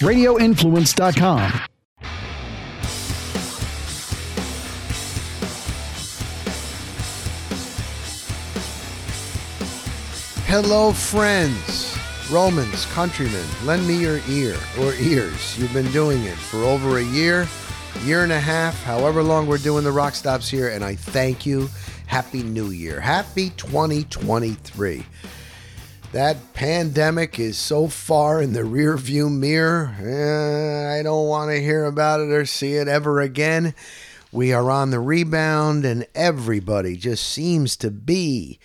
radioinfluence.com. Hello, friends, Romans, countrymen, lend me your ear or ears. You've been doing it for over a year, year and a half, however long we're doing the rock stops here, and I thank you. Happy New Year. Happy 2023. That pandemic is so far in the rearview mirror. eh, I don't want to hear about it or see it ever again. We are on the rebound, and everybody just seems to be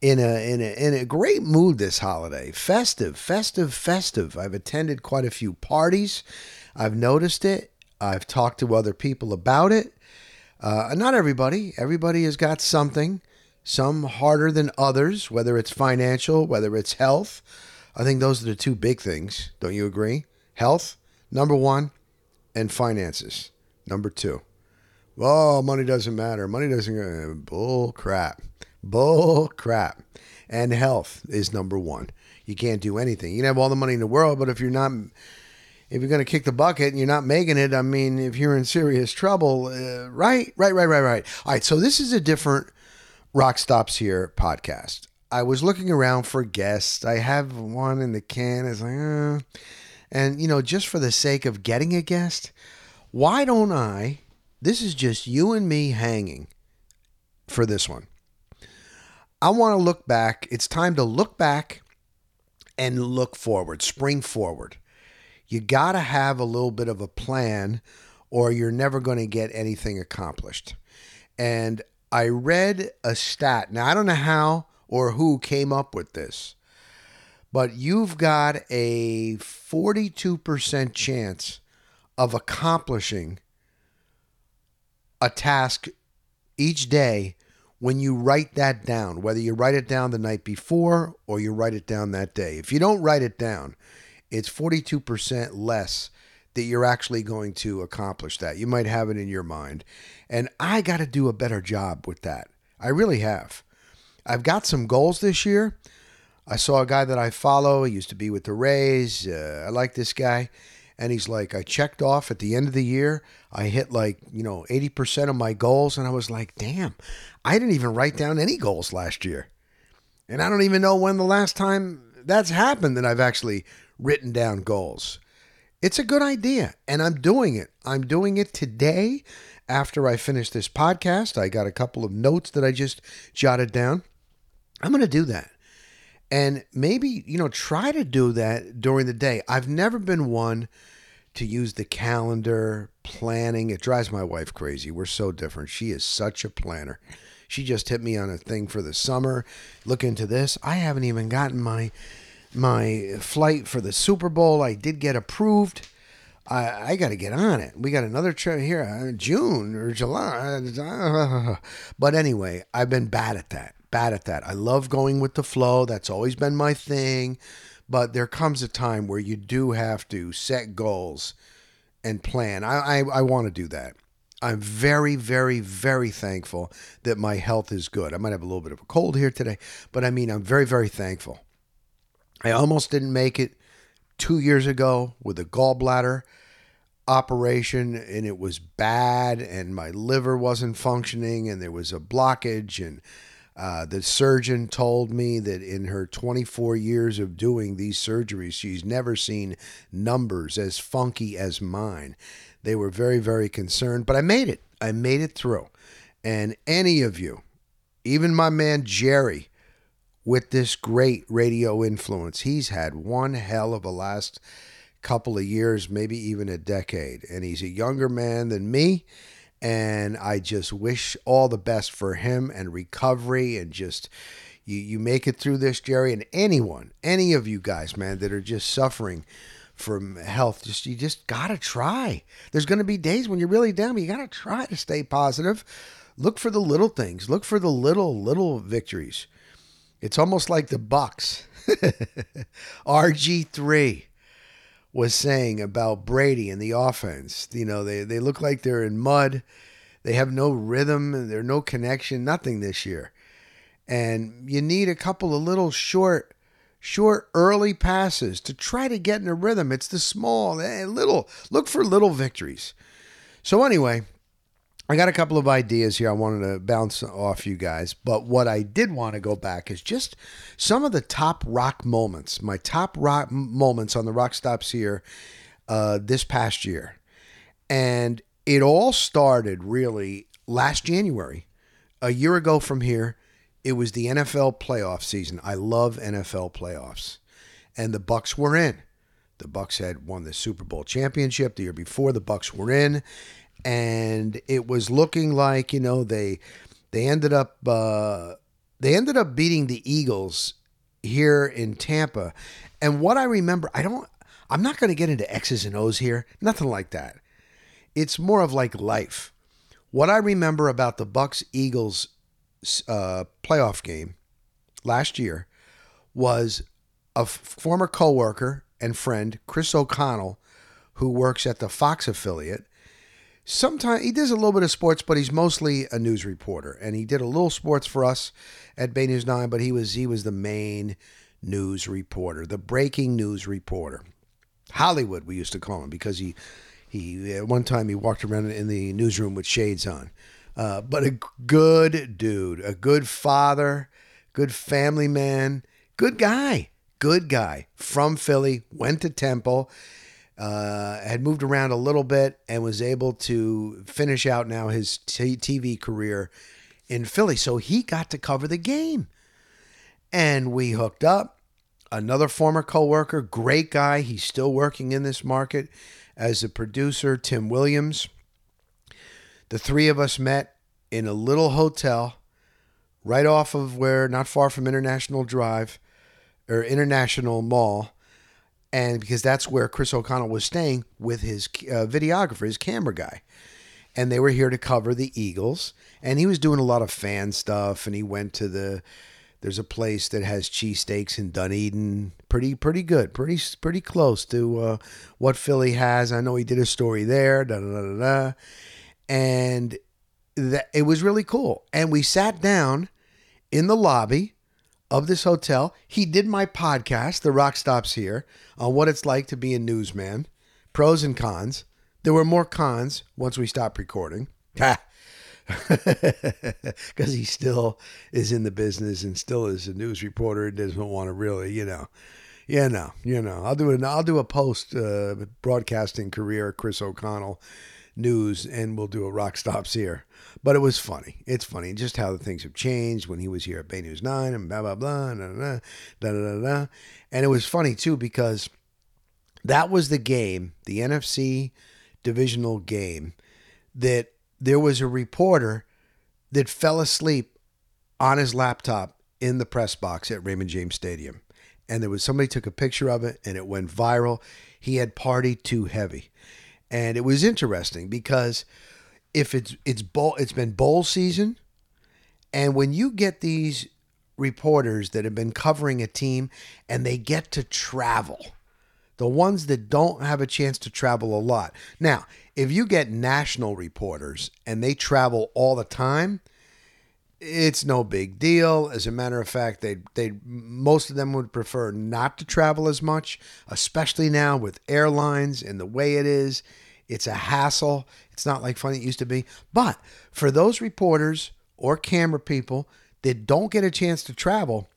in a in a in a great mood this holiday. Festive, festive, festive. I've attended quite a few parties. I've noticed it. I've talked to other people about it. Uh, not everybody. Everybody has got something. Some harder than others, whether it's financial, whether it's health. I think those are the two big things. Don't you agree? Health, number one, and finances, number two. Oh, money doesn't matter. Money doesn't. Uh, bull crap. Bull crap. And health is number one. You can't do anything. You can have all the money in the world, but if you're not, if you're going to kick the bucket and you're not making it, I mean, if you're in serious trouble, uh, right, right, right, right, right. All right. So this is a different Rock Stops Here podcast. I was looking around for guests. I have one in the can. It's like, uh, and you know, just for the sake of getting a guest, why don't I? This is just you and me hanging for this one. I want to look back. It's time to look back and look forward, spring forward. You got to have a little bit of a plan, or you're never going to get anything accomplished. And I read a stat. Now, I don't know how or who came up with this, but you've got a 42% chance of accomplishing a task each day when you write that down, whether you write it down the night before or you write it down that day. If you don't write it down, it's 42% less that you're actually going to accomplish that. You might have it in your mind. And I got to do a better job with that. I really have. I've got some goals this year. I saw a guy that I follow. He used to be with the Rays. Uh, I like this guy. And he's like, I checked off at the end of the year. I hit like, you know, 80% of my goals. And I was like, damn, I didn't even write down any goals last year. And I don't even know when the last time that's happened that I've actually written down goals. It's a good idea, and I'm doing it. I'm doing it today after I finish this podcast. I got a couple of notes that I just jotted down. I'm going to do that. And maybe, you know, try to do that during the day. I've never been one to use the calendar, planning. It drives my wife crazy. We're so different. She is such a planner. She just hit me on a thing for the summer. Look into this. I haven't even gotten my my flight for the Super Bowl. I did get approved. I, I got to get on it. We got another trip here, uh, June or July. But anyway, I've been bad at that. Bad at that. I love going with the flow. That's always been my thing. But there comes a time where you do have to set goals and plan. I, I, I want to do that. I'm very, very, very thankful that my health is good. I might have a little bit of a cold here today, but I mean, I'm very, very thankful. I almost didn't make it two years ago with a gallbladder operation, and it was bad, and my liver wasn't functioning, and there was a blockage. And uh, the surgeon told me that in her 24 years of doing these surgeries, she's never seen numbers as funky as mine. They were very, very concerned, but I made it. I made it through. And any of you, even my man Jerry, with this great radio influence. He's had one hell of a last couple of years, maybe even a decade. And he's a younger man than me. And I just wish all the best for him and recovery and just you, you make it through this, Jerry, and anyone, any of you guys, man, that are just suffering from health, just you just gotta try. There's gonna be days when you're really down, but you gotta try to stay positive. Look for the little things. Look for the little, little victories. It's almost like the Bucks. RG3 was saying about Brady and the offense. You know, they, they look like they're in mud. They have no rhythm, there's no connection, nothing this year. And you need a couple of little short short early passes to try to get in a rhythm. It's the small, eh, little, look for little victories. So, anyway, I got a couple of ideas here I wanted to bounce off you guys, but what I did want to go back is just some of the top rock moments, my top rock moments on the rock stops here uh, this past year. And it all started really last January, a year ago from here. It was the NFL playoff season. I love NFL playoffs. And the Bucks were in. The Bucks had won the Super Bowl championship the year before. The Bucks were in and it was looking like you know they they ended up uh, they ended up beating the Eagles here in Tampa. And what I remember, I don't, I'm not going to get into X's and O's here, nothing like that. It's more of like life. What I remember about the Bucks Eagles uh, playoff game last year was a former coworker and friend, Chris O'Connell, who works at the Fox affiliate, sometimes he does a little bit of sports, but he's mostly a news reporter. And he did a little sports for us at Bay News Nine, but he was he was the main news reporter, the breaking news reporter. Hollywood, we used to call him because he he at one time he walked around in the newsroom with shades on. Uh, but a good dude, a good father, good family man, good guy, good guy from Philly. Went to Temple uh, had moved around a little bit and was able to finish out now his t- TV career in Philly. So he got to cover the game. And we hooked up. Another former coworker, great guy. He's still working in this market as a producer, Tim Williams. The three of us met in a little hotel right off of where, not far from International Drive or International Mall and because that's where Chris O'Connell was staying with his uh, videographer, his camera guy. And they were here to cover the Eagles. And he was doing a lot of fan stuff. And he went to the, there's a place that has cheesesteaks in Dunedin. Pretty, pretty good. Pretty, pretty close to uh, what Philly has. I know he did a story there. Da, da, da, da. And that, it was really cool. And we sat down in the lobby of this hotel. He did my podcast, The Rock Stops Here, on what it's like to be a newsman, pros and cons. There were more cons once we stopped recording. Because he still is in the business and still is a news reporter and doesn't want to really, you know, yeah, no, you know, I'll do an I'll do a post uh, broadcasting career, Chris O'Connell news, and we'll do a rock stops here. But it was funny. It's funny just how the things have changed when he was here at Bay News 9 and blah, blah, blah, da, da, da, da, da. And it was funny too because that was the game, the NFC divisional game, that there was a reporter that fell asleep on his laptop in the press box at Raymond James Stadium. And there was somebody took a picture of it and it went viral. He had partied too heavy. And it was interesting because if it's it's bowl it's been bowl season and when you get these reporters that have been covering a team and they get to travel the ones that don't have a chance to travel a lot. Now if you get national reporters and they travel all the time it's no big deal. As a matter of fact they they most of them would prefer not to travel as much especially now with airlines and the way it is it's a hassle. It's not like fun it used to be. But for those reporters or camera people that don't get a chance to travel,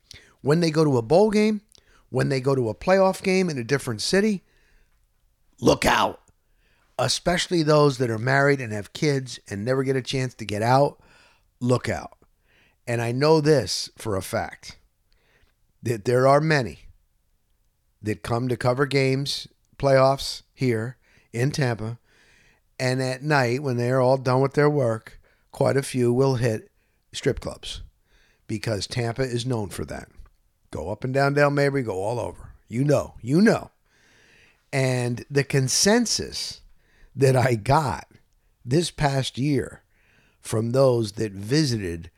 when they go to a bowl game, when they go to a playoff game in a different city, look out. Especially those that are married and have kids and never get a chance to get out, look out. And I know this for a fact that there are many that come to cover games, playoffs here in Tampa and at night, when they're all done with their work, quite a few will hit strip clubs because Tampa is known for that. Go up and down Dale Mabry, go all over. You know, you know. And the consensus that I got this past year from those that visited,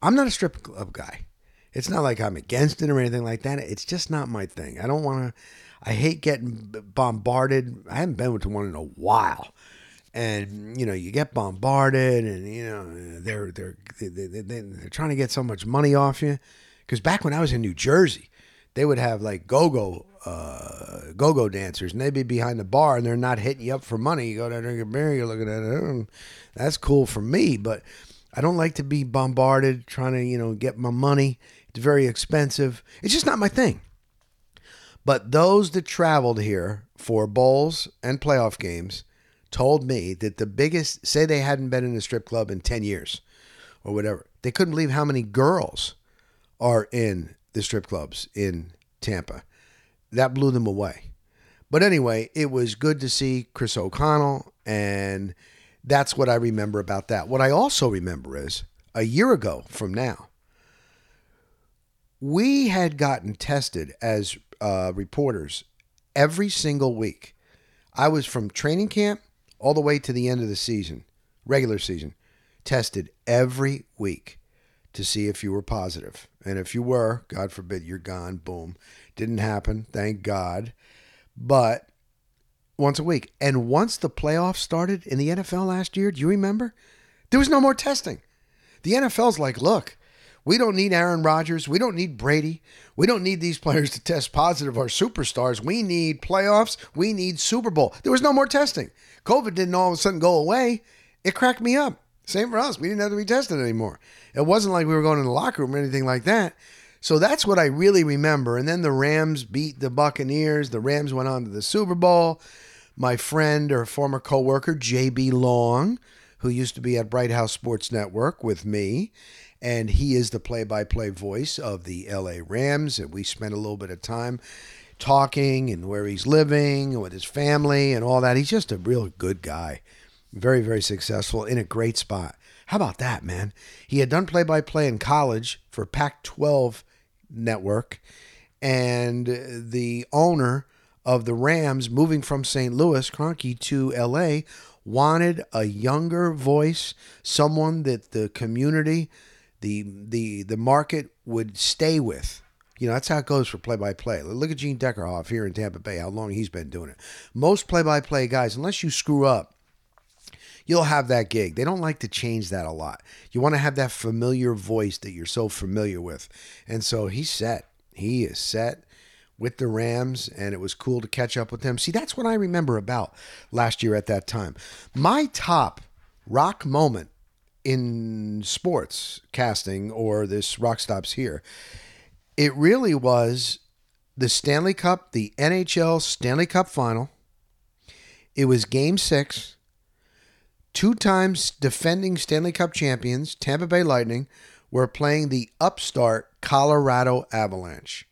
I'm not a strip club guy. It's not like I'm against it or anything like that. It's just not my thing. I don't want to. I hate getting bombarded. I haven't been to one in a while and you know you get bombarded and you know they're they're they, they, they're trying to get so much money off you because back when i was in new jersey they would have like go-go uh, go-go dancers, and they'd be behind the bar, and they're not hitting you up for money. You go down there, drink a beer, you're looking at it. "Hmm, That's cool for me, but I don't like to be bombarded trying to, you know, get my money. It's very expensive. It's just not my thing. But those that traveled here for bowls and playoff games told me that the biggest, say they hadn't been in a strip club in 10 years or whatever, they couldn't believe how many girls are in the strip clubs in Tampa. That blew them away. But anyway, it was good to see Chris O'Connell, and that's what I remember about that. What I also remember is a year ago from now, we had gotten tested as uh, reporters every single week. I was from training camp all the way to the end of the season, regular season, tested every week to see if you were positive. And if you were, God forbid, you're gone. Boom. Didn't happen. Thank God. But once a week. And once the playoffs started in the NFL last year, do you remember? There was no more testing. The NFL's like, look, we don't need Aaron Rodgers. We don't need Brady. We don't need these players to test positive, our superstars. We need playoffs. We need Super Bowl. There was no more testing. COVID didn't all of a sudden go away. It cracked me up. Same for us. We didn't have to be tested anymore. It wasn't like we were going in the locker room or anything like that. So that's what I really remember. And then the Rams beat the Buccaneers. The Rams went on to the Super Bowl. My friend or former coworker, JB Long, who used to be at Bright House Sports Network with me, and he is the play-by-play voice of the LA Rams. And we spent a little bit of time talking and where he's living and with his family and all that. He's just a real good guy. Very, very successful in a great spot. How about that, man? He had done play by play in college for Pac 12 network, and the owner of the Rams, moving from St. Louis, Kroenke, to LA, wanted a younger voice, someone that the community, the the the market would stay with. You know, that's how it goes for play by play. Look at Gene Deckerhoff here in Tampa Bay, how long he's been doing it. Most play by play guys, unless you screw up, you'll have that gig. They don't like to change that a lot. You want to have that familiar voice that you're so familiar with. And so he's set. He is set with the Rams, and it was cool to catch up with them. See, that's what I remember about last year at that time. My top rock moment in sports casting or this rock stops here, it really was the Stanley Cup, the NHL Stanley Cup final. It was game six two times defending Stanley Cup champions, Tampa Bay Lightning, were playing the upstart Colorado Avalanche.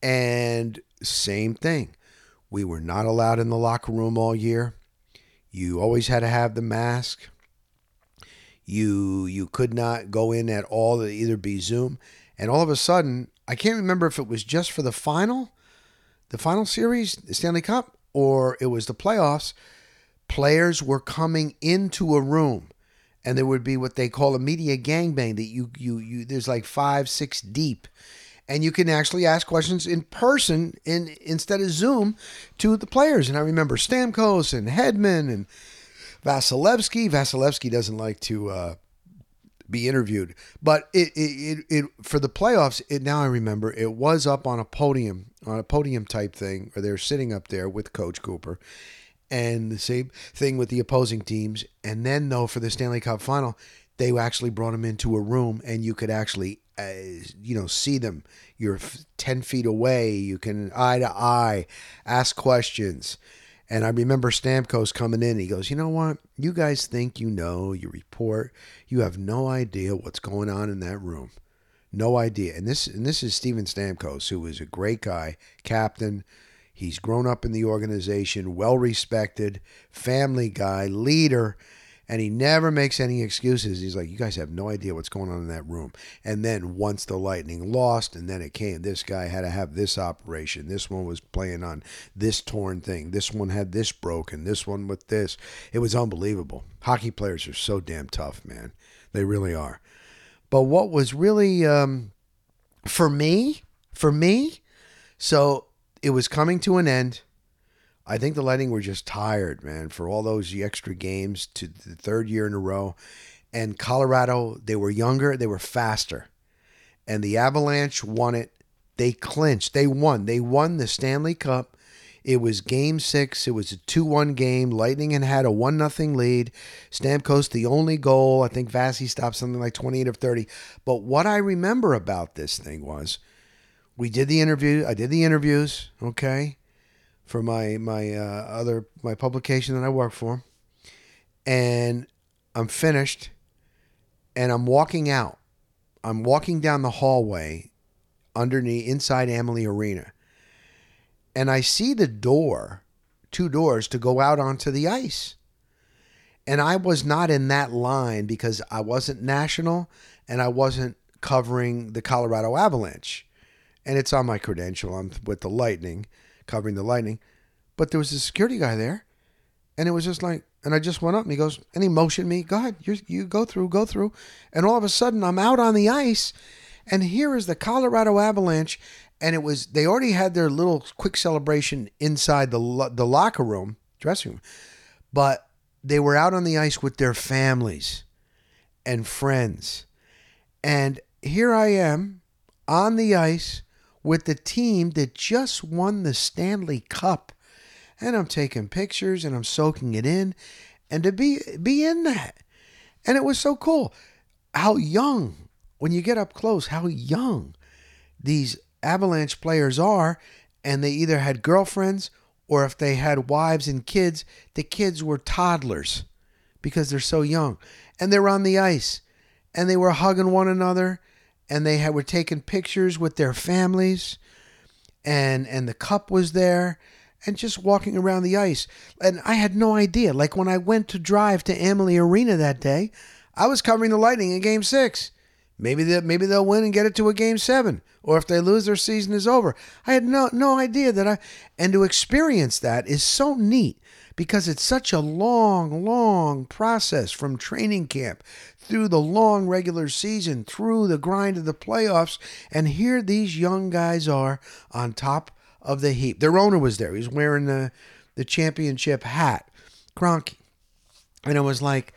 And same thing. We were not allowed in the locker room all year. You always had to have the mask. You you could not go in at all to either be Zoom. And all of a sudden, I can't remember if it was just for the final, the final series, the Stanley Cup, or it was the playoffs players were coming into a room and there would be what they call a media gangbang that you you you there's like five six deep and you can actually ask questions in person in instead of zoom to the players and i remember stamkos and hedman and vasilevsky vasilevsky doesn't like to uh, be interviewed but it, it, it, it for the playoffs it now i remember it was up on a podium on a podium type thing or they're sitting up there with coach cooper and the same thing with the opposing teams. And then, though, for the Stanley Cup final, they actually brought them into a room and you could actually, uh, you know, see them. You're 10 feet away. You can eye to eye ask questions. And I remember Stamkos coming in. He goes, You know what? You guys think you know, you report. You have no idea what's going on in that room. No idea. And this and this is Steven Stamkos, who is a great guy, captain, He's grown up in the organization, well respected, family guy, leader, and he never makes any excuses. He's like, You guys have no idea what's going on in that room. And then once the Lightning lost, and then it came, this guy had to have this operation. This one was playing on this torn thing. This one had this broken. This one with this. It was unbelievable. Hockey players are so damn tough, man. They really are. But what was really, um, for me, for me, so it was coming to an end. I think the Lightning were just tired, man, for all those extra games to the third year in a row. And Colorado, they were younger, they were faster. And the Avalanche won it They clinched. They won. They won the Stanley Cup. It was game six. It was a 2 1 game. Lightning had had a 1 0 lead. Stamkos, the only goal. I think Vasi stopped something like 28 of 30. But what I remember about this thing was we did the interview. I did the interviews, okay, for my, my uh, other, my publication that I work for. And I'm finished and I'm walking out. I'm walking down the hallway underneath inside Amalie Arena and I see the door, two doors to go out onto the ice. And I was not in that line because I wasn't national and I wasn't covering the Colorado Avalanche. And it's on my credential. I'm with the Lightning, covering the Lightning. But there was a security guy there. And it was just like, and I just went up and he goes, and he motioned me, go ahead, you, you go through, go through. And all of a sudden I'm out on the ice. And here is the Colorado Avalanche and it was they already had their little quick celebration inside the the locker room, dressing room, but they were out on the ice with their families and friends. And here I am on the ice with the team that just won the Stanley Cup. And I'm taking pictures and I'm soaking it in and to be be in that. And it was so cool how young when you get up close how young these Avalanche players are, and they either had girlfriends or if they had wives and kids, the kids were toddlers because they're so young. And they're on the ice and they were hugging one another and they had, were taking pictures with their families and and the cup was there and just walking around the ice. And I had no idea. Like when I went to drive to Amalie Arena that day, I was covering the Lightning in game 6. Maybe they maybe they'll win and get it to a game seven, or if they lose, their season is over. I had no no idea that I, and to experience that is so neat because it's such a long, long process from training camp through the long regular season, through the grind of the playoffs, and here these young guys are on top of the heap. Their owner was there; he was wearing the the championship hat, Kroenke, and it was like,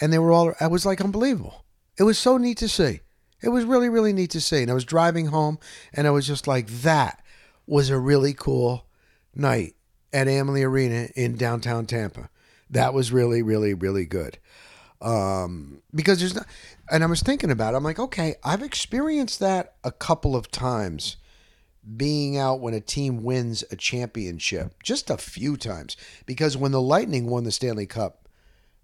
and they were all. I was like unbelievable. It was so neat to see. It was really, really neat to see. And I was driving home and I was just like, that was a really cool night at Amalie Arena in downtown Tampa. That was really, really, really good. Um, because there's not, and I was thinking about it. I'm like, okay, I've experienced that a couple of times being out when a team wins a championship, just a few times. Because when the Lightning won the Stanley Cup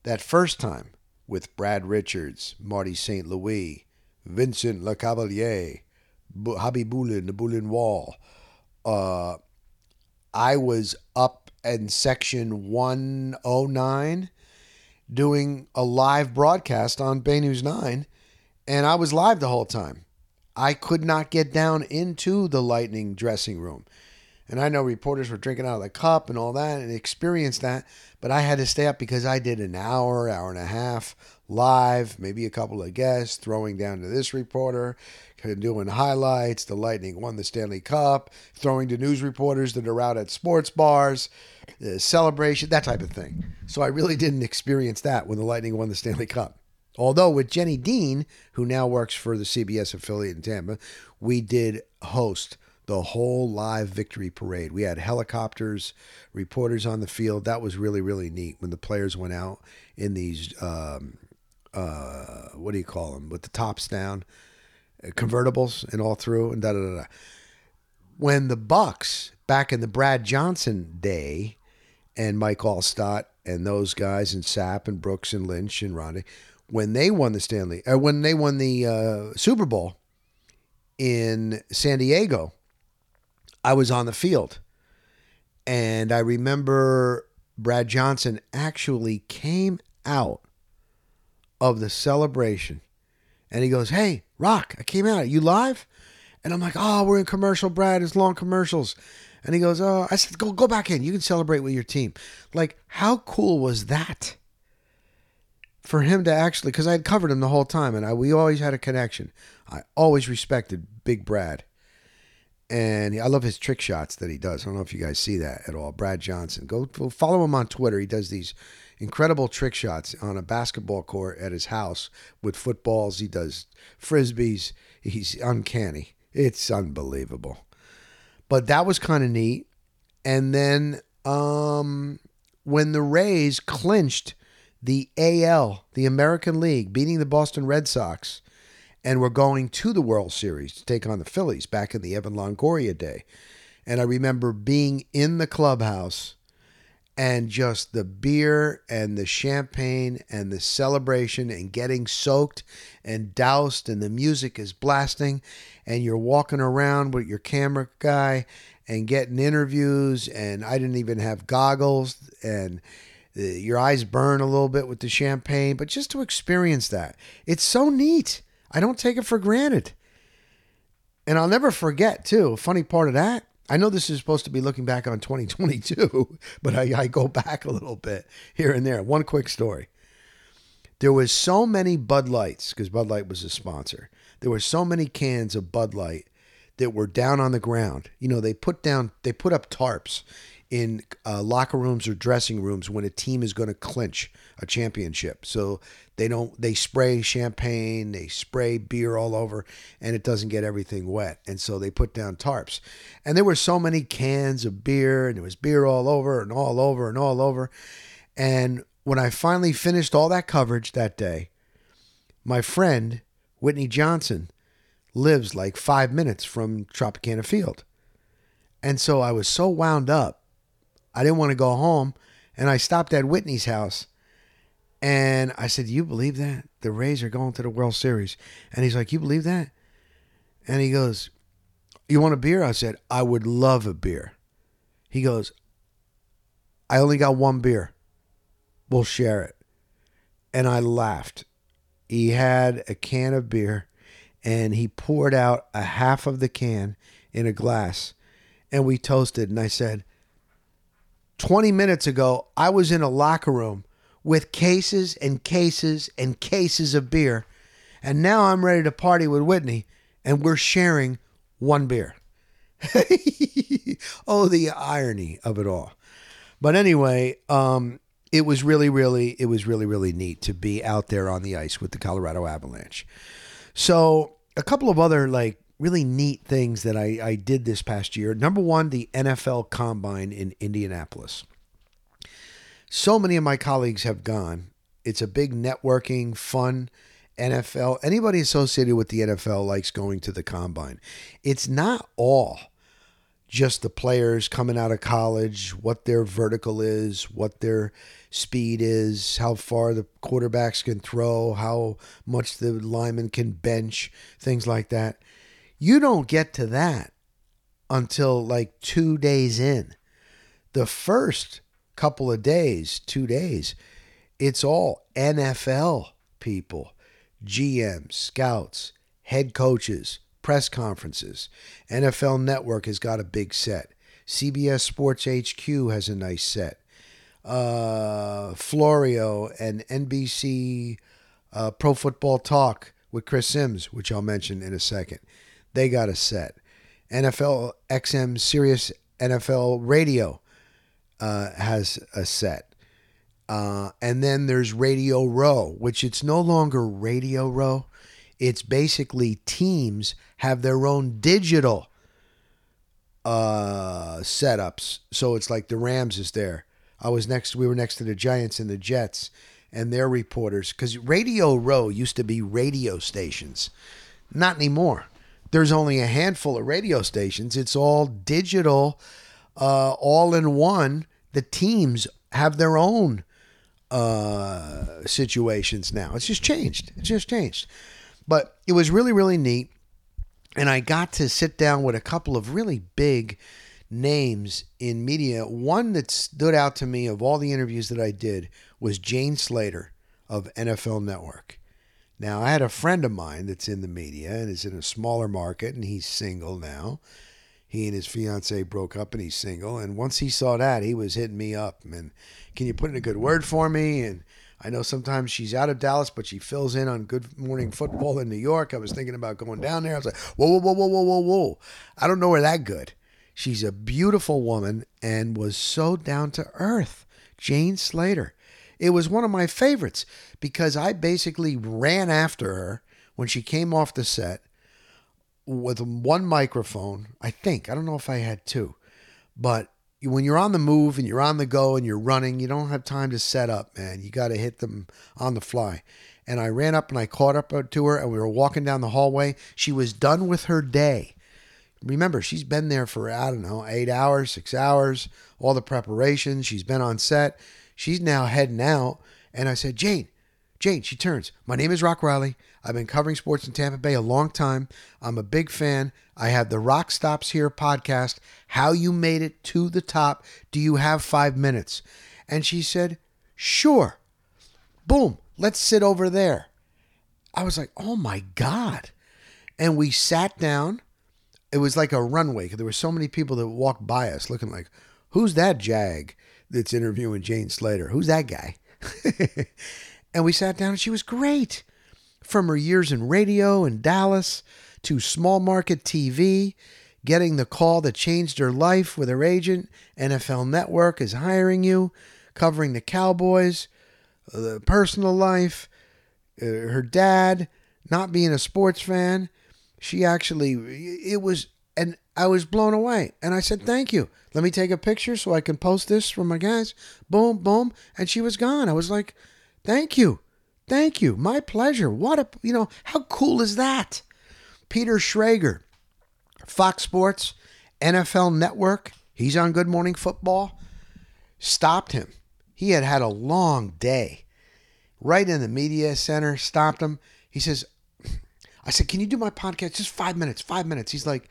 that first time, with Brad Richards, Marty St. Louis, Vincent Lecavalier, Khabibulin, the Bulin Wall. Uh, I was up in section 109 doing a live broadcast on Bay News 9, and I was live the whole time. I could not get down into the Lightning dressing room. And I know reporters were drinking out of the cup and all that and experienced that, but I had to stay up because I did an hour, hour and a half live, maybe a couple of guests, throwing down to this reporter, doing highlights. The Lightning won the Stanley Cup, throwing to news reporters that are out at sports bars, the celebration, that type of thing. So I really didn't experience that when the Lightning won the Stanley Cup. Although with Jenny Dean, who now works for the CBS affiliate in Tampa, we did host the whole live victory parade. We had helicopters, reporters on the field. That was really, really neat when the players went out in these, um, uh, what do you call them, with the tops down, uh, convertibles and all through, and da da da. When the Bucks, back in the Brad Johnson day, and Mike Alstott and those guys, and Sapp and Brooks and Lynch and Ronnie, when they won the Stanley, uh, when they won the uh, Super Bowl in San Diego, I was on the field. And I remember Brad Johnson actually came out of the celebration and he goes, Hey, Rock, I came out. You live? And I'm like, Oh, we're in commercial, Brad. It's long commercials. And he goes, Oh, I said, Go go back in. You can celebrate with your team. Like, how cool was that? For him to actually, because I had covered him the whole time and I, we always had a connection. I always respected Big Brad and I love his trick shots that he does. I don't know if you guys see that at all. Brad Johnson, go, follow him on Twitter. He does these incredible trick shots on a basketball court at his house with footballs. He does frisbees. He's uncanny. It's unbelievable. But that was kind of neat. And then um, when the Rays clinched the AL, the American League, beating the Boston Red Sox, and were going to the World Series to take on the Phillies back in the Evan Longoria day. And I remember being in the clubhouse and just the beer and the champagne and the celebration and getting soaked and doused and the music is blasting and you're walking around with your camera guy and getting interviews and I didn't even have goggles and your eyes burn a little bit with the champagne but just to experience that. It's so neat. I don't take it for granted. And I'll never forget too a funny part of that I know this is supposed to be looking back on 2022, but I, I, go back a little bit here and there. One quick story. There was so many Bud Lights, because Bud Light was a sponsor. There were so many cans of Bud Light that were down on the ground. You know, they put down, they put up tarps in uh, locker rooms or dressing rooms when a team is going to clinch a championship. So they don't they spray champagne, they spray beer all over and it doesn't get everything wet. And so they put down tarps. And there were so many cans of beer and there was beer all over and all over and all over. And when I finally finished all that coverage that day, my friend Whitney Johnson lives like 5 minutes from Tropicana Field. And so I was so wound up I didn't want to go home. And I stopped at Whitney's house and I said, You believe that? The Rays are going to the World Series. And he's like, You believe that? And he goes, You want a beer? I said, I would love a beer. He goes, I only got one beer. We'll share it. And I laughed. He had a can of beer and he poured out a half of the can in a glass and we toasted. And I said, 20 minutes ago, I was in a locker room with cases and cases and cases of beer. And now I'm ready to party with Whitney, and we're sharing one beer. oh, the irony of it all. But anyway, um, it was really, really, it was really, really neat to be out there on the ice with the Colorado Avalanche. So, a couple of other like really neat things that I, I did this past year. Number one, the NFL Combine in Indianapolis. So many of my colleagues have gone. It's a big networking, fun NFL. Anybody associated with the NFL likes going to the Combine. It's not all just the players coming out of college, what their vertical is, what their speed is, how far the quarterbacks can throw, how much the lineman can bench, things like that. You don't get to that until like two days in. The first couple of days, two days, it's all NFL people, GMs, scouts, head coaches, press conferences. NFL Network has got a big set. CBS Sports HQ has a nice set. Uh, Florio and NBC uh, Pro Football Talk with Chris Sims, which I'll mention in a second they got a set. NFL XM Sirius NFL Radio uh, has a set. Uh, and then there's Radio Row, which it's no longer Radio Row. It's basically teams have their own digital uh, setups. So it's like the Rams is there. I was next. We were next to the Giants and the Jets and their reporters because Radio Row used to be radio stations, not anymore there's only a handful of radio stations. It's all digital, uh, all in one. The teams have their own uh, situations now. It's just changed. It's just changed. But it was really, really neat. And I got to sit down with a couple of really big names in media. One that stood out to me of all the interviews that I did was Jane Slater of NFL Network. Now, I had a friend of mine that's in the media and is in a smaller market, and he's single now. He and his fiance broke up, and he's single. And once he saw that, he was hitting me up. And can you put in a good word for me? And I know sometimes she's out of Dallas, but she fills in on Good Morning Football in New York. I was thinking about going down there. I was like, whoa, whoa, whoa, whoa, whoa, whoa, whoa. I don't know her that good. She's a beautiful woman and was so down to earth. Jane Slater. It was one of my favorites because I basically ran after her when she came off the set, with one microphone. I think I don't know if I had two, but when you're on the move and you're on the go and you're running, you don't have time to set up, man. You got to hit them on the fly. And I ran up and I caught up uh, to her, and we were walking down the hallway. She was done with her day. Remember, she's been there for, I don't know, eight hours, six hours, all the preparations. She's been on set. She's now heading out. And I said, Jane, Jane, she turns. My name is Rock Riley. I've been covering sports in Tampa Bay a long time. I'm a big fan. I have the Rock Stops Here podcast. How you made it to the top. Do you have five minutes? And she said, Sure. Boom, let's sit over there. I was like, Oh my God. And we sat down. It was like a runway because there were so many people that walked by us looking like, Who's that jag that's interviewing Jane Slater? Who's that guy? and we sat down and she was great from her years in radio in Dallas to small market TV, getting the call that changed her life with her agent. NFL Network is hiring you, covering the Cowboys, the personal life, uh, her dad, not being a sports fan. She actually, it was, and I was blown away. And I said, Thank you. Let me take a picture so I can post this for my guys. Boom, boom. And she was gone. I was like, Thank you. Thank you. My pleasure. What a, you know, how cool is that? Peter Schrager, Fox Sports, NFL Network, he's on Good Morning Football, stopped him. He had had a long day. Right in the media center, stopped him. He says, I said, Can you do my podcast? Just five minutes, five minutes. He's like,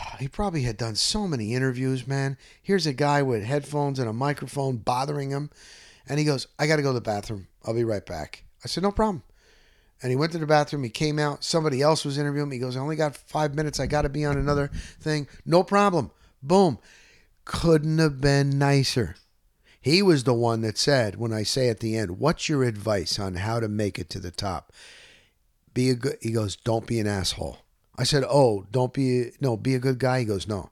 he probably had done so many interviews, man. Here's a guy with headphones and a microphone bothering him. And he goes, I got to go to the bathroom. I'll be right back. I said, No problem. And he went to the bathroom. He came out. Somebody else was interviewing him. He goes, I only got five minutes. I got to be on another thing. No problem. Boom. Couldn't have been nicer. He was the one that said, when I say at the end, What's your advice on how to make it to the top? Be a good, he goes, Don't be an asshole. I said, Oh, don't be, no, be a good guy. He goes, No.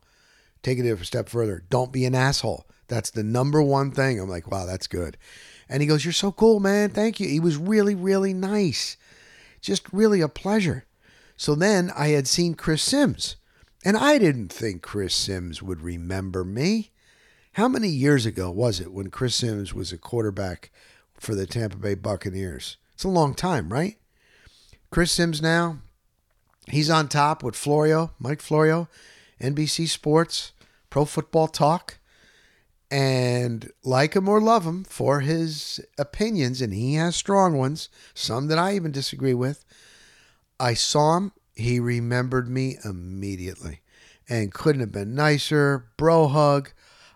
Take it a step further. Don't be an asshole. That's the number one thing. I'm like, wow, that's good. And he goes, You're so cool, man. Thank you. He was really, really nice. Just really a pleasure. So then I had seen Chris Sims, and I didn't think Chris Sims would remember me. How many years ago was it when Chris Sims was a quarterback for the Tampa Bay Buccaneers? It's a long time, right? Chris Sims now, he's on top with Florio, Mike Florio, NBC Sports, Pro Football Talk and like him or love him for his opinions, and he has strong ones, some that I even disagree with. I saw him, he remembered me immediately and couldn't have been nicer. Bro hug.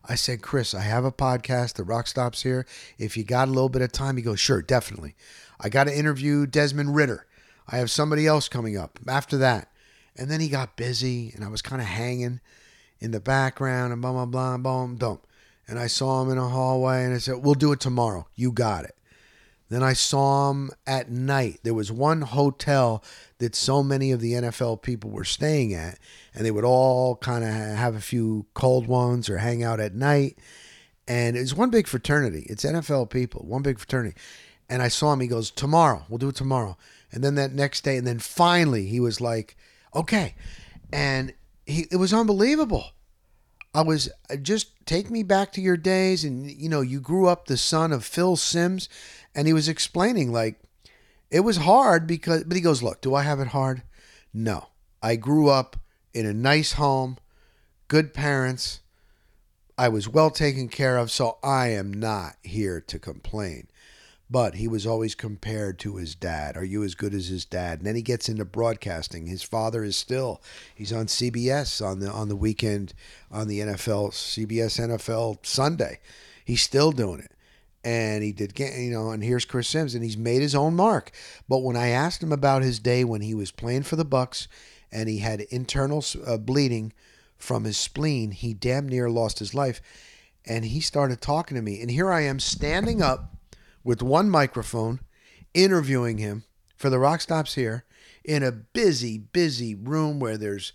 I said, Chris, I have a podcast, The Rock Stops Here. If you got a little bit of time, he goes, Sure, definitely. I got to interview Desmond Ridder. I have somebody else coming up after that. And then he got busy, and I was kind of hanging in the background and blah, blah, blah, boom, boom and I saw him in a hallway and I said, We'll do it tomorrow. You got it. Then I saw him at night. There was one hotel that so many of the NFL people were staying at, and they would all kind of have a few cold ones or hang out at night. And it's one big fraternity. It's NFL people, one big fraternity. And I saw him. He goes, Tomorrow. We'll do it tomorrow. And then that next day, and then finally, he was like, Okay. And he, it was unbelievable. I was uh, just take me back to your days, and you know, you grew up the son of Phil Sims. and he was explaining like it was hard because, but he goes, look, do I have it hard? No, I grew up in a nice home, good parents. I was well taken care of, so I am not here to complain but he was always compared to his dad. Are you as good as his dad? And then he gets into broadcasting. His father is still he's on CBS on the on the weekend on the NFL CBS NFL Sunday. He's still doing it. And he did, get, you know, and here's Chris Sims, and he's made his own mark. But when I asked him about his day when he was playing for the Bucks, and he had internal uh, bleeding from his spleen, he damn near lost his life. And he started talking to me, and here I am standing up with one microphone interviewing him for the Rock Stops here in a busy, busy room where there's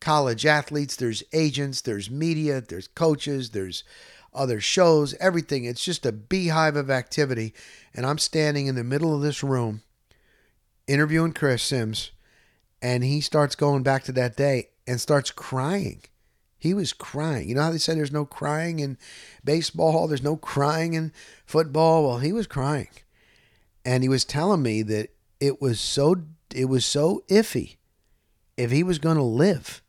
college athletes, there's agents, there's media, there's coaches, there's other shows, everything. It's just a beehive of activity. And I'm standing in the middle of this room interviewing Chris Sims. And he starts going back to that day and starts crying. He was crying. You know how they say there's no crying in baseball, there's no crying in football? Well, he was crying. And he was telling me that it was so it was so iffy if he was going to live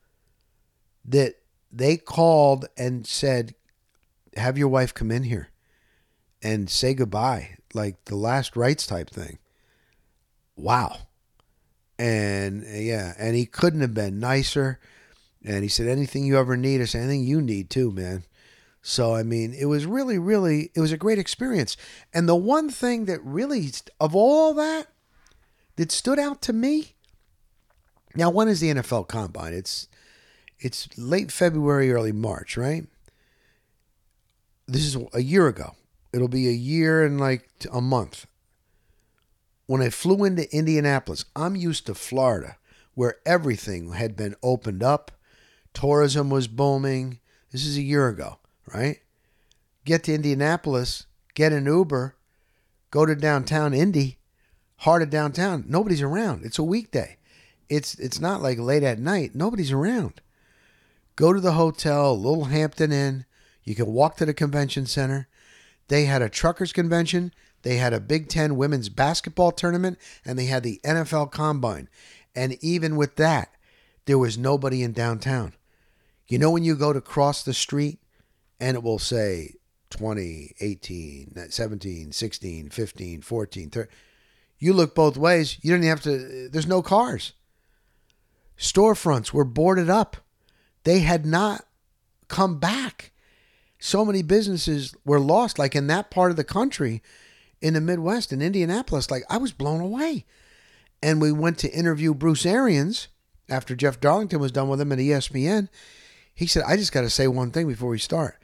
that they called and said have your wife come in here and say goodbye like the last rites type thing wow and yeah and he couldn't have been nicer and he said anything you ever need i said anything you need too man so i mean it was really really it was a great experience and the one thing that really of all that that stood out to me. Now, when is the NFL Combine? It's it's late February, early March, right? This is a year ago. It'll be a year and like a month. When I flew into Indianapolis, I'm used to Florida, where everything had been opened up, tourism was booming. This is a year ago, right? Get to Indianapolis, get an Uber, go to downtown Indy, heart of downtown. Nobody's around. It's a weekday. It's it's not like late at night. Nobody's around. Go to the hotel, Little Hampton Inn. You can walk to the convention center. They had a truckers convention. They had a Big Ten women's basketball tournament, and they had the NFL Combine. And even with that, there was nobody in downtown. You know when you go to cross the street and it will say 20, 18, 17, 16, 15, 14, 13 you look both ways. You don't even have to, there's no cars. Storefronts were boarded up. They had not come back. So many businesses were lost, like in that part of the country, in the Midwest, in Indianapolis. Like I was blown away. And we went to interview Bruce Arians after Jeff Darlington was done with him at ESPN. He said, I just got to say one thing before we start.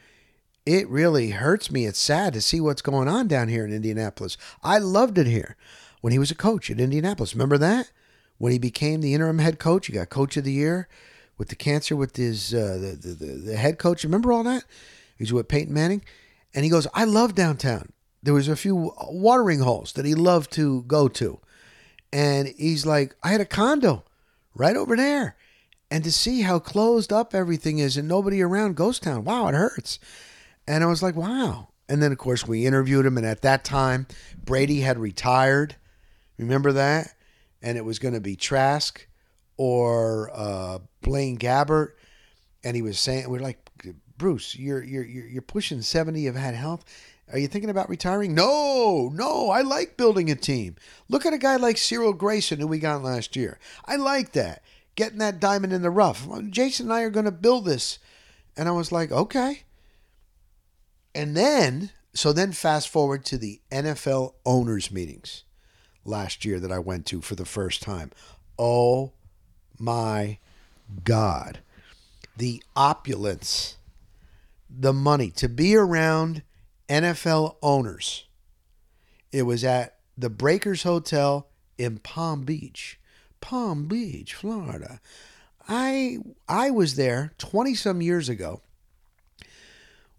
It really hurts me. It's sad to see what's going on down here in Indianapolis. I loved it here when he was a coach at Indianapolis. Remember that? When he became the interim head coach, he got coach of the year with the cancer with his uh, the, the, the head coach. Remember all that? He's with Peyton Manning, and he goes, "I love downtown." There was a few watering holes that he loved to go to, and he's like, "I had a condo right over there." And to see how closed up everything is and nobody around Ghost Town, wow, it hurts. And I was like, wow. And then, of course, we interviewed him. And at that time, Brady had retired. Remember that? And it was going to be Trask or uh, Blaine Gabbert, and he was saying, "We're like, Bruce, you're you're you're pushing seventy. You've had health. Are you thinking about retiring? No, no. I like building a team. Look at a guy like Cyril Grayson, who we got last year. I like that. Getting that diamond in the rough. Jason and I are going to build this." And I was like, "Okay." And then, so then fast forward to the NFL owners meetings last year that I went to for the first time. Oh my God. The opulence, the money to be around NFL owners. It was at the Breakers Hotel in Palm Beach, Palm Beach, Florida. I I was there 20 some years ago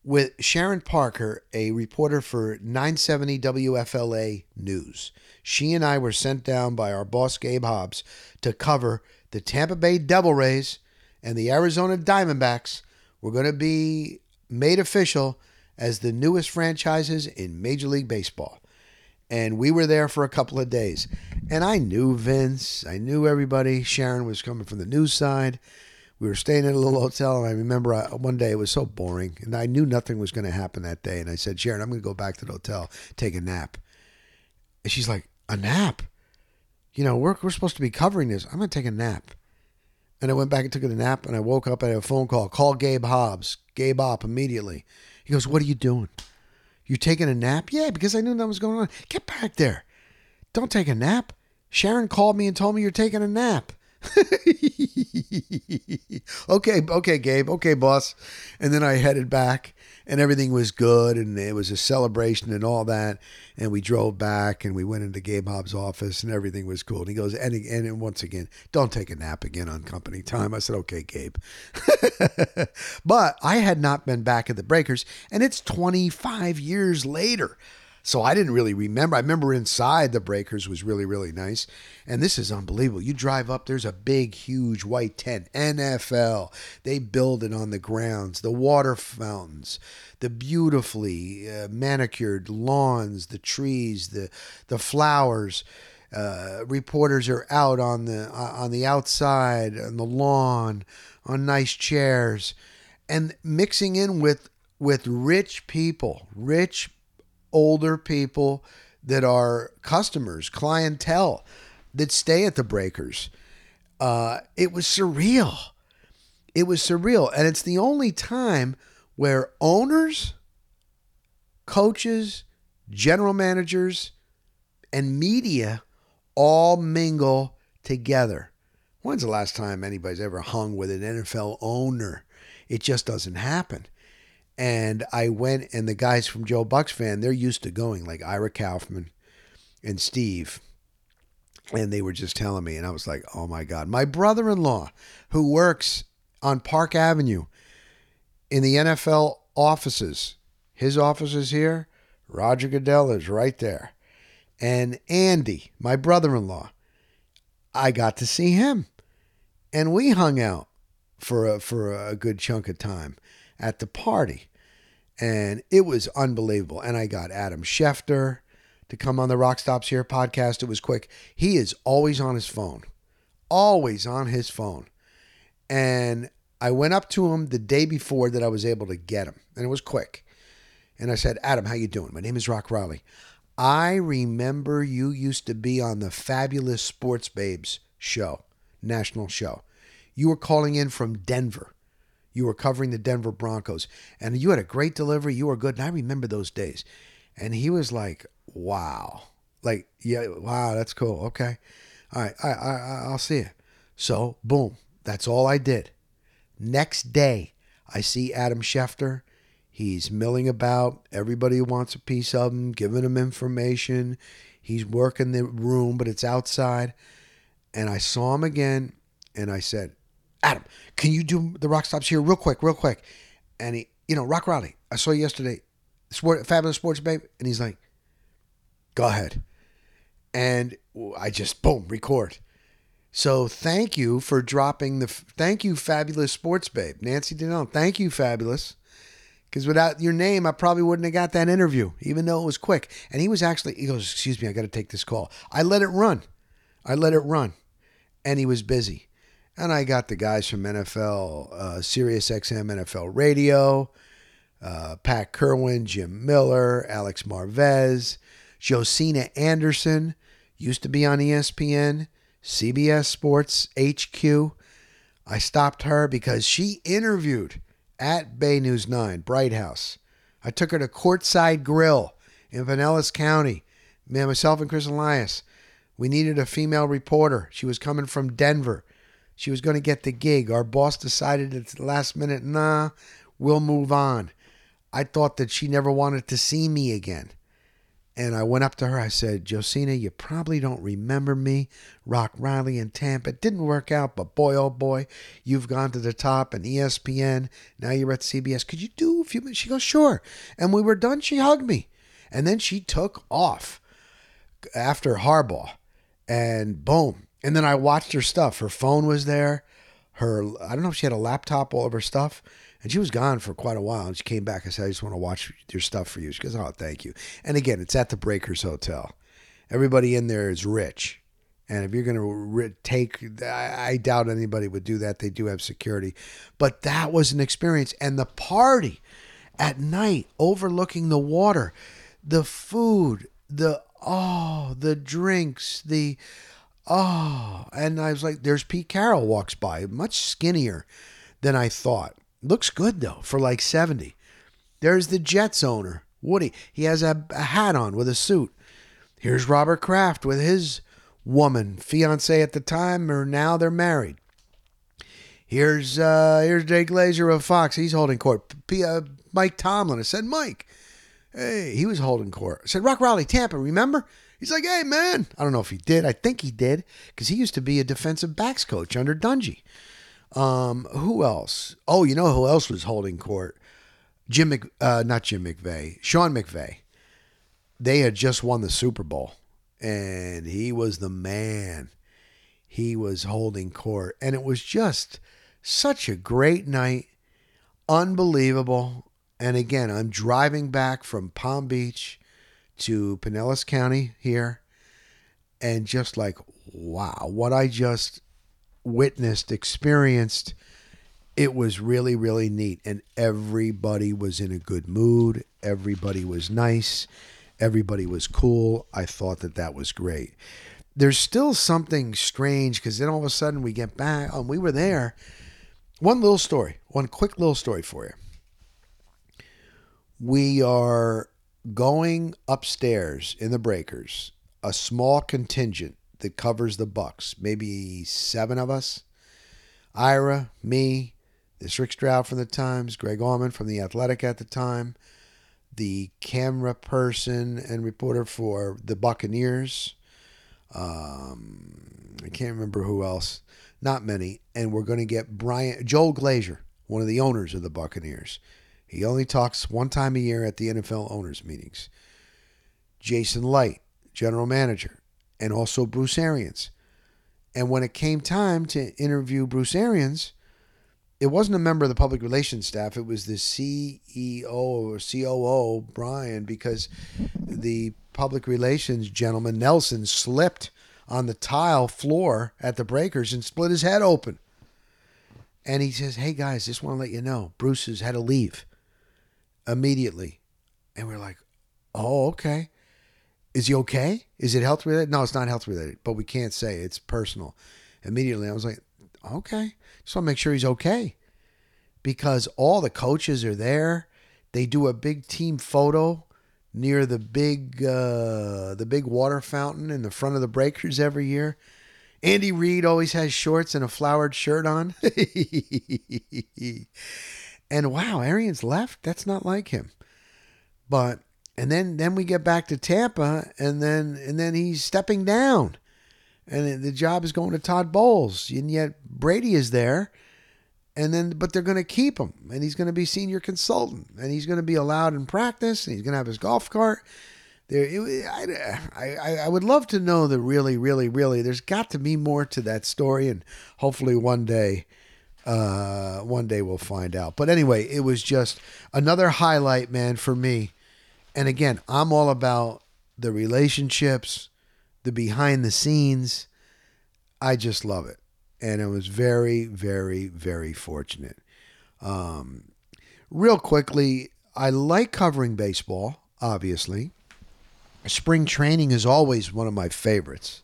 with Sharon Parker, a reporter for 970 WFLA News. She and I were sent down by our boss, Gabe Hobbs, to cover the Tampa Bay Devil Rays and the Arizona Diamondbacks were going to be made official as the newest franchises in Major League Baseball. And we were there for a couple of days. And I knew Vince, I knew everybody. Sharon was coming from the news side we were staying in a little hotel, and I remember I, one day it was so boring, and I knew nothing was going to happen that day. And I said, Sharon, I'm going to go back to the hotel, take a nap. And she's like, a nap? You know, we're, we're supposed to be covering this. I'm going to take a nap. And I went back and took a nap, and I woke up. I had a phone call. Call Gabe Hobbs. Gabe up immediately. He goes, What are you doing? You taking a nap? Yeah, because I knew that was going on. Get back there. Don't take a nap. Sharon called me and told me you're taking a nap. okay, okay, Gabe. Okay, boss. And then I headed back, and everything was good, and it was a celebration and all that. And we drove back, and we went into Gabe Hobbs' office, and everything was cool. And he goes, and, and once again, don't take a nap again on company time. I said, okay, Gabe. but I had not been back at the Breakers, and it's 25 years later. So I didn't really remember. I remember inside the breakers was really, really nice. And this is unbelievable. You drive up, there's a big, huge white tent. NFL. They build it on the grounds, the water fountains, the beautifully uh, manicured lawns, the trees, the the flowers. Uh, reporters are out on the uh, on the outside on the lawn on nice chairs and mixing in with with rich people rich older people that are customers, clientele that stay at the breakers. Uh, it was surreal. It was surreal. And it's the only time where owners, coaches, general managers, and media all mingle together. When's the last time anybody's ever hung with an NFL owner? It just doesn't happen. And I went, and the guys from JoeBucsFan, they're used to going, like Ira Kaufman and Steve. And they were just telling me, and I was like, oh my God. My brother in law, who works on Park Avenue in the NFL offices, his office is here. Roger Goodell is right there. And Andy, my brother in law, I got to see him. And we hung out for a, for a good chunk of time at the party and it was unbelievable. And I got Adam Schefter to come on the Rock Stops Here podcast. It was quick. He is always on his phone, always on his phone. And I went up to him the day before that I was able to get him, and it was quick. And I said, Adam, how you doing? My name is Rock Riley. I remember you used to be on the Fabulous Sports Babes show, national show. You were calling in from Denver. You were covering the Denver Broncos, and you had a great delivery. You were good, and I remember those days. And he was like, "Wow, like yeah, wow, that's cool. Okay, all right, I, I, I'll see you. So boom, that's all I did. Next day, I see Adam Schefter. He's milling about. Everybody wants a piece of him, giving him information. He's working the room, but it's outside. And I saw him again, and I said, Adam, can you do the rock stops here real quick, real quick? And he, you know, Rock Riley, I saw you yesterday, Sport, Fabulous Sports Babe. And he's like, go ahead. And I just, boom, record. So thank you for dropping the, thank you, Fabulous Sports Babe. Nancy Donnellan, thank you, Fabulous. Because without your name, I probably wouldn't have got that interview, even though it was quick. And he was actually, he goes, Excuse me, I got to take this call. I let it run. I let it run. And he was busy. And I got the guys from NFL, uh, Sirius XM NFL Radio, uh, Pat Kirwan, Jim Miller, Alex Marvez, Josina Anderson, used to be on ESPN, CBS Sports HQ. I stopped her because she interviewed at Bay News 9, Bright House. I took her to Courtside Grill in Pinellas County. Man, myself and Chris Elias. We needed a female reporter. She was coming from Denver. She was going to get the gig. Our boss decided at the last minute, nah, we'll move on. I thought that she never wanted to see me again. And I went up to her. I said, Josina, you probably don't remember me. Rock Riley in Tampa. It didn't work out, but boy, oh boy, you've gone to the top and ESPN. Now you're at CBS. Could you do a few minutes? She goes, sure. And we were done. She hugged me. And then she took off after Harbaugh. And boom, and then I watched her stuff. Her phone was there. Her I don't know if she had a laptop, all of her stuff. And she was gone for quite a while. And she came back. I said, I just want to watch your stuff for you. She goes, Oh, thank you. And again, it's at the Breakers Hotel. Everybody in there is rich. And if you're going to take, I doubt anybody would do that. They do have security. But that was an experience. And the party at night overlooking the water, the food, the, oh, the drinks, the, oh, and I was like, there's Pete Carroll walks by, much skinnier than I thought. Looks good though for like 70. There's the Jets owner, Woody. He has a, a hat on with a suit. Here's Robert Kraft with his woman, fiance at the time, or now they're married. Here's uh, here's Jay Glazer of Fox. He's holding court. P- uh, Mike Tomlin. I said, Mike. Hey, he was holding court. I said, Rock Riley, Tampa, remember? He's like, hey, man. I don't know if he did. I think he did because he used to be a defensive backs coach under Dungy. Um, who else? Oh, you know who else was holding court? Jim, Mc, uh, not Jim McVay, Sean McVay. they had just won the Super Bowl, and he was the man. He was holding court, and it was just such a great night, unbelievable. And again, I'm driving back from Palm Beach to Pinellas County here, and just like, wow, what I just witnessed, experienced, it was really, really neat. And everybody was in a good mood. Everybody was nice. Everybody was cool. I thought that that was great. There's still something strange because then all of a sudden we get back, oh, and we were there. One little story, one quick little story for you. We are going upstairs in the breakers, a small contingent that covers the Bucs, maybe seven of us. Ira, me, this Rick Stroud from the Times, Greg Auman from the Athletic at the time, the camera person and reporter for the Buccaneers. Um, I can't remember who else. Not many. And we're going to get Bryan Joel Glazer, one of the owners of the Buccaneers. He only talks one time a year at the NFL owners meetings. Jason Licht, general manager, and also Bruce Arians. And when it came time to interview Bruce Arians, it wasn't a member of the public relations staff. It was the CEO or COO, Brian, because the public relations gentleman, Nelson, slipped on the tile floor at the breakers and split his head open. And he says, Hey guys, just want to let you know, Bruce has had to leave immediately. And we're like, Oh, okay. Is he okay? Is it health related? No, it's not health related, but we can't say it's personal. Immediately, I was like, okay. Just want to make sure he's okay because all the coaches are there. They do a big team photo near the big uh, the big water fountain in the front of the breakers every year. Andy Reid always has shorts and a flowered shirt on. and wow, Arians left. That's not like him. But and then then we get back to Tampa, and then and then he's stepping down, and the job is going to Todd Bowles, and yet Brady is there, and then but they're going to keep him, and he's going to be senior consultant, and he's going to be allowed in practice, and he's going to have his golf cart. There, it, I, I, I would love to know the really, really, really. There's got to be more to that story, and hopefully one day, uh, one day we'll find out. But anyway, it was just another highlight, man, for me and again, I'm all about the relationships, the behind the scenes. I just love it. And it was very, very, very fortunate. Um, real quickly, I like covering baseball, obviously. Spring training is always one of my favorites.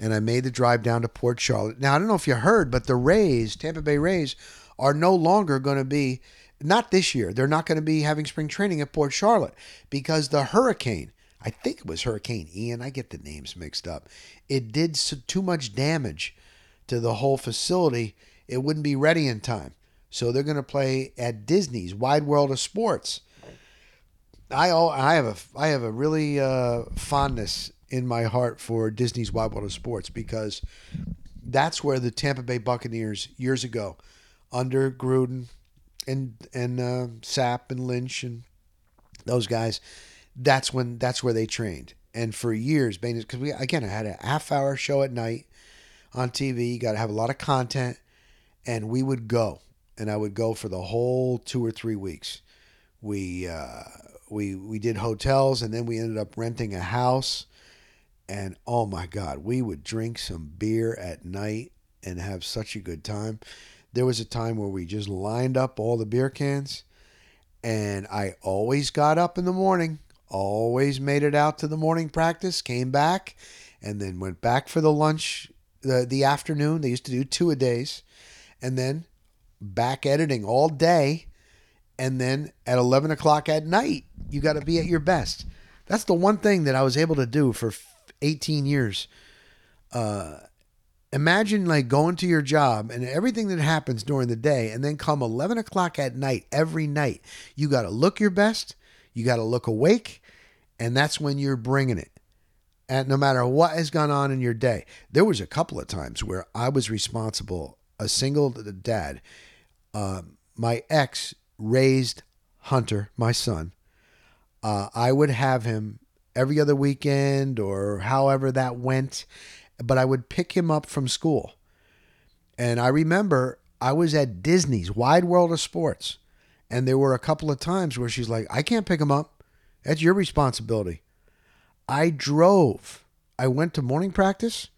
And I made the drive down to Port Charlotte. Now, I don't know if you heard, but the Rays, Tampa Bay Rays, are no longer going to be not this year. They're not going to be having spring training at Port Charlotte because the hurricane, I think it was Hurricane Ian, I get the names mixed up, it did too much damage to the whole facility. It wouldn't be ready in time. So they're going to play at Disney's Wide World of Sports. I I have a I have a really uh, fondness in my heart for Disney's Wide World of Sports because that's where the Tampa Bay Buccaneers years ago, under Gruden, and and uh, Sapp and Lynch and those guys. That's when that's where they trained. And for years, because we again I had a half hour show at night on TV. You got to have a lot of content, and we would go, and I would go for the whole two or three weeks. We uh, we we did hotels, and then we ended up renting a house. And oh my God, we would drink some beer at night and have such a good time there was a time where we just lined up all the beer cans and I always got up in the morning, always made it out to the morning practice, came back, and then went back for the lunch the, the afternoon. They used to do two a days, and then back editing all day, and then at eleven o'clock at night, you got to be at your best. That's the one thing that I was able to do for eighteen years. Uh, imagine like going to your job and everything that happens during the day and then come 11 o'clock at night every night you got to look your best you got to look awake and that's when you're bringing it. And no matter what has gone on in your day there was a couple of times where i was responsible a single dad. Uh, my ex raised hunter my son. Uh, i would have him every other weekend or however that went. But I would pick him up from school. And I remember I was at Disney's Wide World of Sports. And there were a couple of times where she's like, I can't pick him up. That's your responsibility. I drove. I went to morning practice.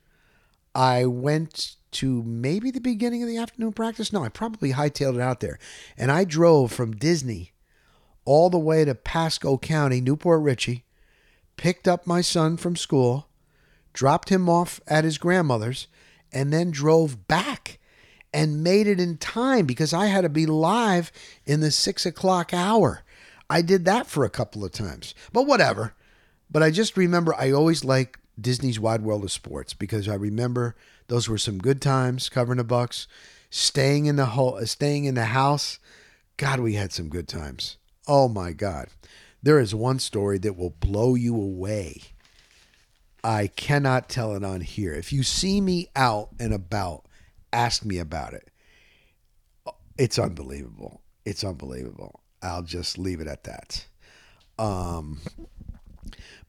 I went to maybe the beginning of the afternoon practice. No, I probably hightailed it out there. And I drove from Disney all the way to Pasco County, New Port Richey, picked up my son from school, dropped him off at his grandmother's, and then drove back and made it in time because I had to be live in the six o'clock hour. I did that for a couple of times, but whatever. But I just remember I always liked Disney's Wide World of Sports because I remember those were some good times covering the Bucs, staying in the ho- staying in the house. God, we had some good times. Oh my God. There is one story that will blow you away. I cannot tell it on here. If you see me out and about, ask me about it. It's unbelievable. It's unbelievable. I'll just leave it at that. Um,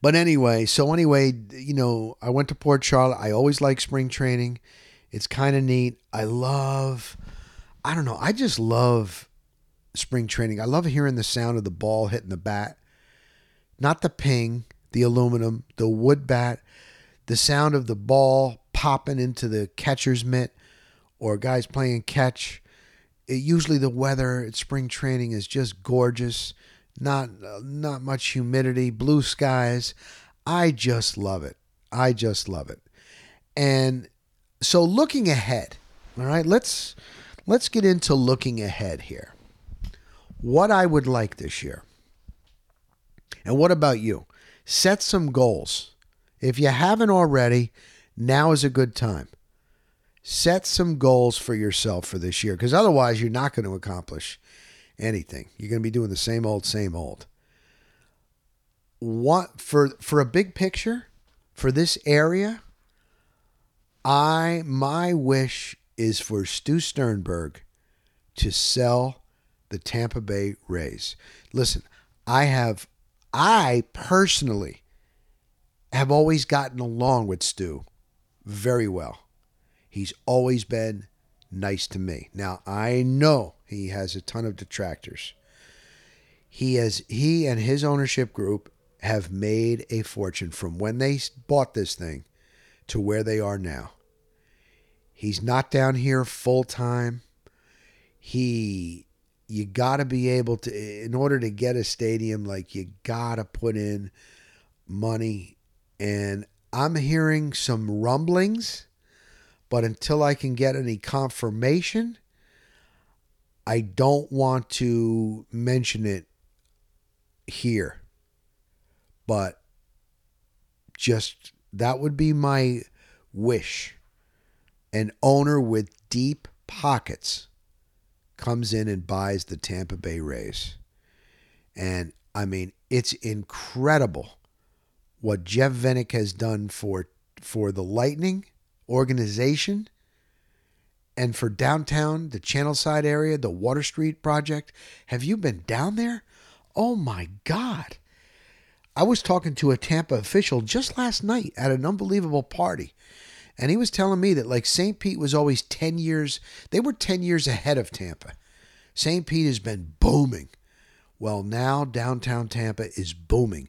but anyway, so anyway, you know, I went to Port Charlotte. I always like spring training. It's kind of neat. I love, I don't know, I just love spring training. I love hearing the sound of the ball hitting the bat, not the ping, the aluminum, the wood bat, the sound of the ball popping into the catcher's mitt or guys playing catch. It, usually the weather at spring training is just gorgeous. Not not much humidity, blue skies. I just love it. I just love it. And so looking ahead, all right, let's let's get into looking ahead here. What I would like this year. And what about you? Set some goals. If you haven't already, now is a good time set some goals for yourself for this year because otherwise you're not going to accomplish anything. You're going to be doing the same old, same old. What for for a big picture for this area? I my wish is for Stu Sternberg to sell the Tampa Bay Rays. Listen, I have I personally have always gotten along with Stu very well. He's always been nice to me. Now, I know he has a ton of detractors. He has he and his ownership group have made a fortune from when they bought this thing to where they are now. He's not down here full time. He you got to be able to in order to get a stadium like you got to put in money and I'm hearing some rumblings but until I can get any confirmation, I don't want to mention it here. But just that would be my wish. An owner with deep pockets comes in and buys the Tampa Bay Rays. And I mean, it's incredible what Jeff Vinik has done for for the Lightning organization. And for downtown, the Channelside area, the Water Street project, have you been down there? Oh my God. I was talking to a Tampa official just last night at an unbelievable party. And he was telling me that like St. Pete was always 10 years, they were 10 years ahead of Tampa. St. Pete has been booming. Well, now downtown Tampa is booming.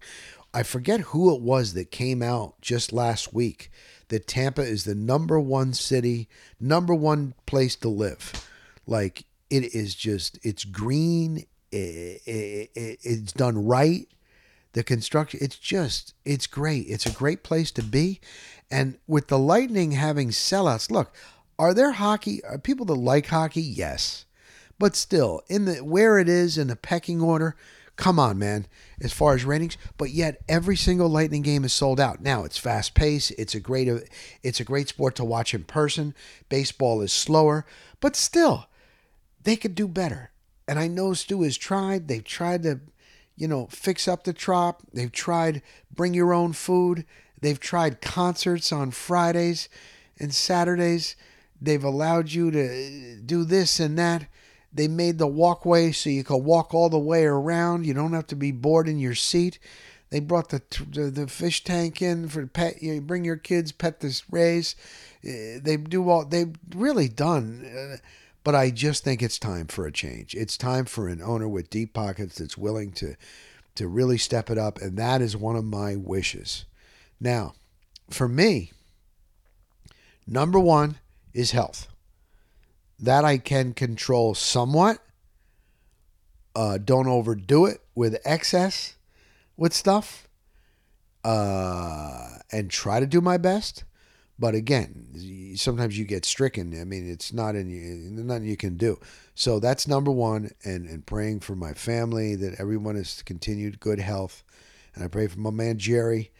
I forget who it was that came out just last week that Tampa is the number one city, number one place to live. Like it is just, it's green, it, it, it, it's done right. The construction, it's just, it's great. It's a great place to be. And with the Lightning having sellouts, look, are there hockey? Are people that like hockey? Yes. But still, in the where it is in the pecking order, Come on, man, as far as ratings, but yet every single Lightning game is sold out. Now it's fast paced. It's a great it's a great sport to watch in person. Baseball is slower, but still, they could do better. And I know Stu has tried. They've tried to, you know, fix up the trop. They've tried bring your own food. They've tried concerts on Fridays and Saturdays. They've allowed you to do this and that. They made the walkway so you could walk all the way around. You don't have to be bored in your seat. They brought the the, the fish tank in for pet. You bring your kids, pet this rays. Uh, They do all. They've really done. Uh, but I just think it's time for a change. It's time for an owner with deep pockets that's willing to to really step it up, and that is one of my wishes. Now, for me, number one is health. That I can control somewhat. Uh, don't overdo it with excess with stuff. Uh, and try to do my best. But again, sometimes you get stricken. I mean, it's not in you, nothing you can do. So that's number one, and and praying for my family that everyone has continued good health, and I pray for my man Jerry.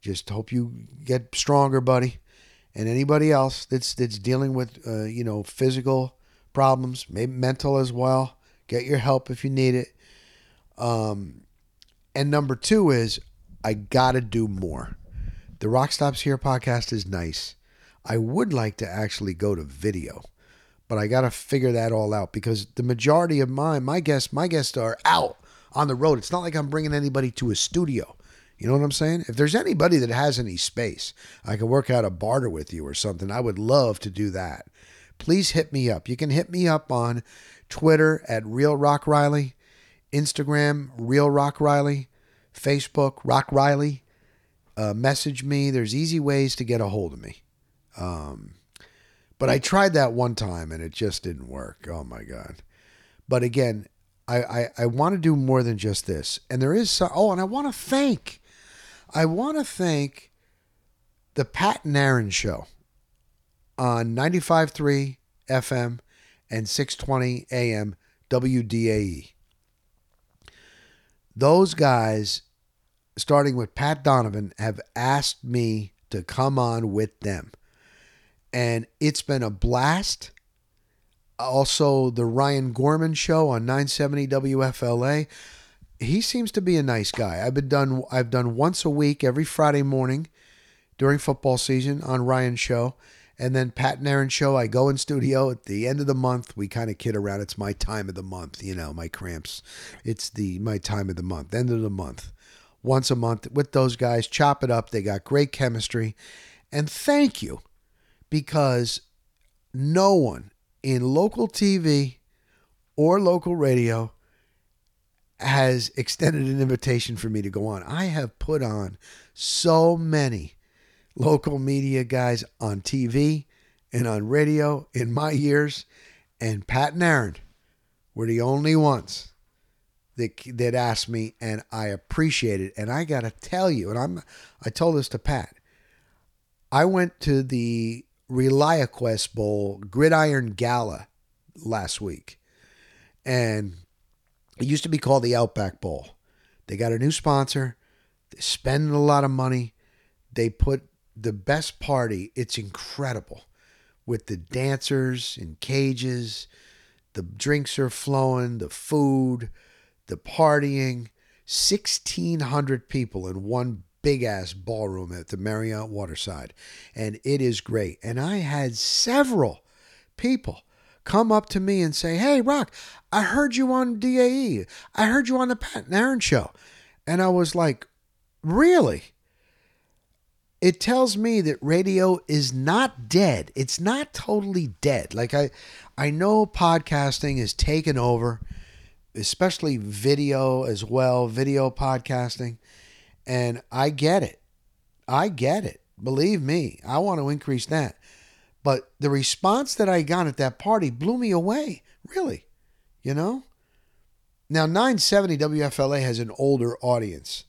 Just hope you get stronger, buddy, and anybody else that's that's dealing with uh, you know physical problems, maybe mental as well. Get your help if you need it. Um, and number two is I gotta do more. The Rock Stops Here podcast is nice. I would like to actually go to video, but I got to figure that all out because the majority of mine, my guests, my guests are out on the road. It's not like I'm bringing anybody to a studio. You know what I'm saying? If there's anybody that has any space, I can work out a barter with you or something. I would love to do that. Please hit me up. You can hit me up on Twitter at Real Rock Riley, Instagram Real Rock Riley, Facebook Rock Riley uh, message me. There's easy ways to get a hold of me. Um, but I tried that one time and it just didn't work. Oh my God. But again, I, I, I want to do more than just this. And there is some, oh, and I want to thank, I want to thank the Pat and Aaron show on 95.3 FM and 620 AM WDAE. Those guys starting with Pat Donovan, have asked me to come on with them. And it's been a blast. Also, the Ryan Gorman show on 970 WFLA. He seems to be a nice guy. I've been done I've done once a week every Friday morning during football season on Ryan's show. And then Pat and Aaron show, I go in studio at the end of the month. We kind of kid around. It's my time of the month, you know, my cramps. It's the my time of the month, end of the month once a month with those guys, chop it up. They got great chemistry. And thank you because no one in local TV or local radio has extended an invitation for me to go on. I have put on so many local media guys on TV and on radio in my years, and Pat and Aaron were the only ones that that asked me, and I appreciate it. And I got to tell you, and I'm I told this to Pat. I went to the ReliaQuest Bowl Gridiron Gala last week, and it used to be called the Outback Bowl. They got a new sponsor. They're spending a lot of money. They put the best party. It's incredible with the dancers in cages. The drinks are flowing, the food the partying, 1,600 people in one big ass ballroom at the Marriott Waterside. And it is great. And I had several people come up to me and say, Hey, Rock, I heard you on DAE. I heard you on the Pat and Aaron show. And I was like, Really? It tells me that radio is not dead. It's not totally dead. Like I I know podcasting is taken over especially video as well, video podcasting. And I get it. I get it. Believe me, I want to increase that. But the response that I got at that party blew me away, really. You know? Now, 970 WFLA has an older audience.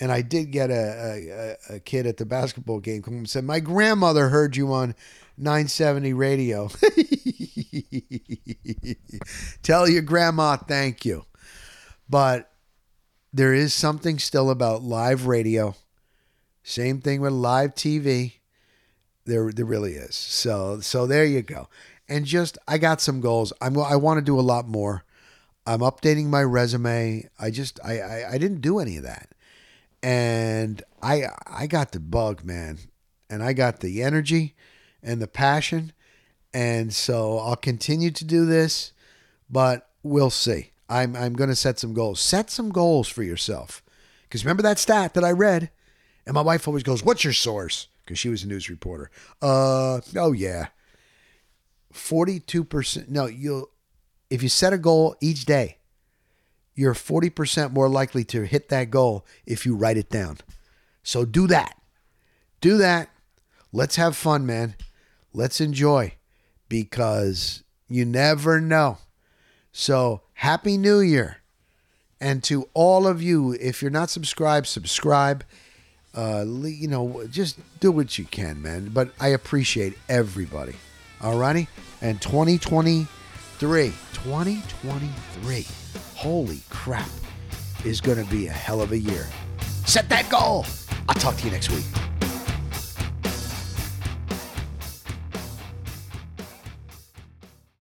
And I did get a, a, a kid at the basketball game come and said, My grandmother heard you on 970 radio. Tell your grandma thank you. But there is something still about live radio. Same thing with live TV. There, there really is. So, so there you go. And just, I got some goals. I'm, I want to do a lot more. I'm updating my resume. I just, I, I, I didn't do any of that, and I, I got the bug, man, and I got the energy and the passion. And so I'll continue to do this, but we'll see. I'm, I'm going to set some goals. Set some goals for yourself. Because remember that stat that I read? And my wife always goes, What's your source? Because she was a news reporter. Uh, oh, yeah. 42%. No, you'll, if you set a goal each day, you're 40% more likely to hit that goal if you write it down. So do that. Do that. Let's have fun, man. Let's enjoy because you never know. So, Happy New Year. And to all of you, if you're not subscribed, subscribe. Uh, you know, just do what you can, man. But I appreciate everybody. Alrighty? And 2023, 2023, holy crap, is going to be a hell of a year. Set that goal. I'll talk to you next week.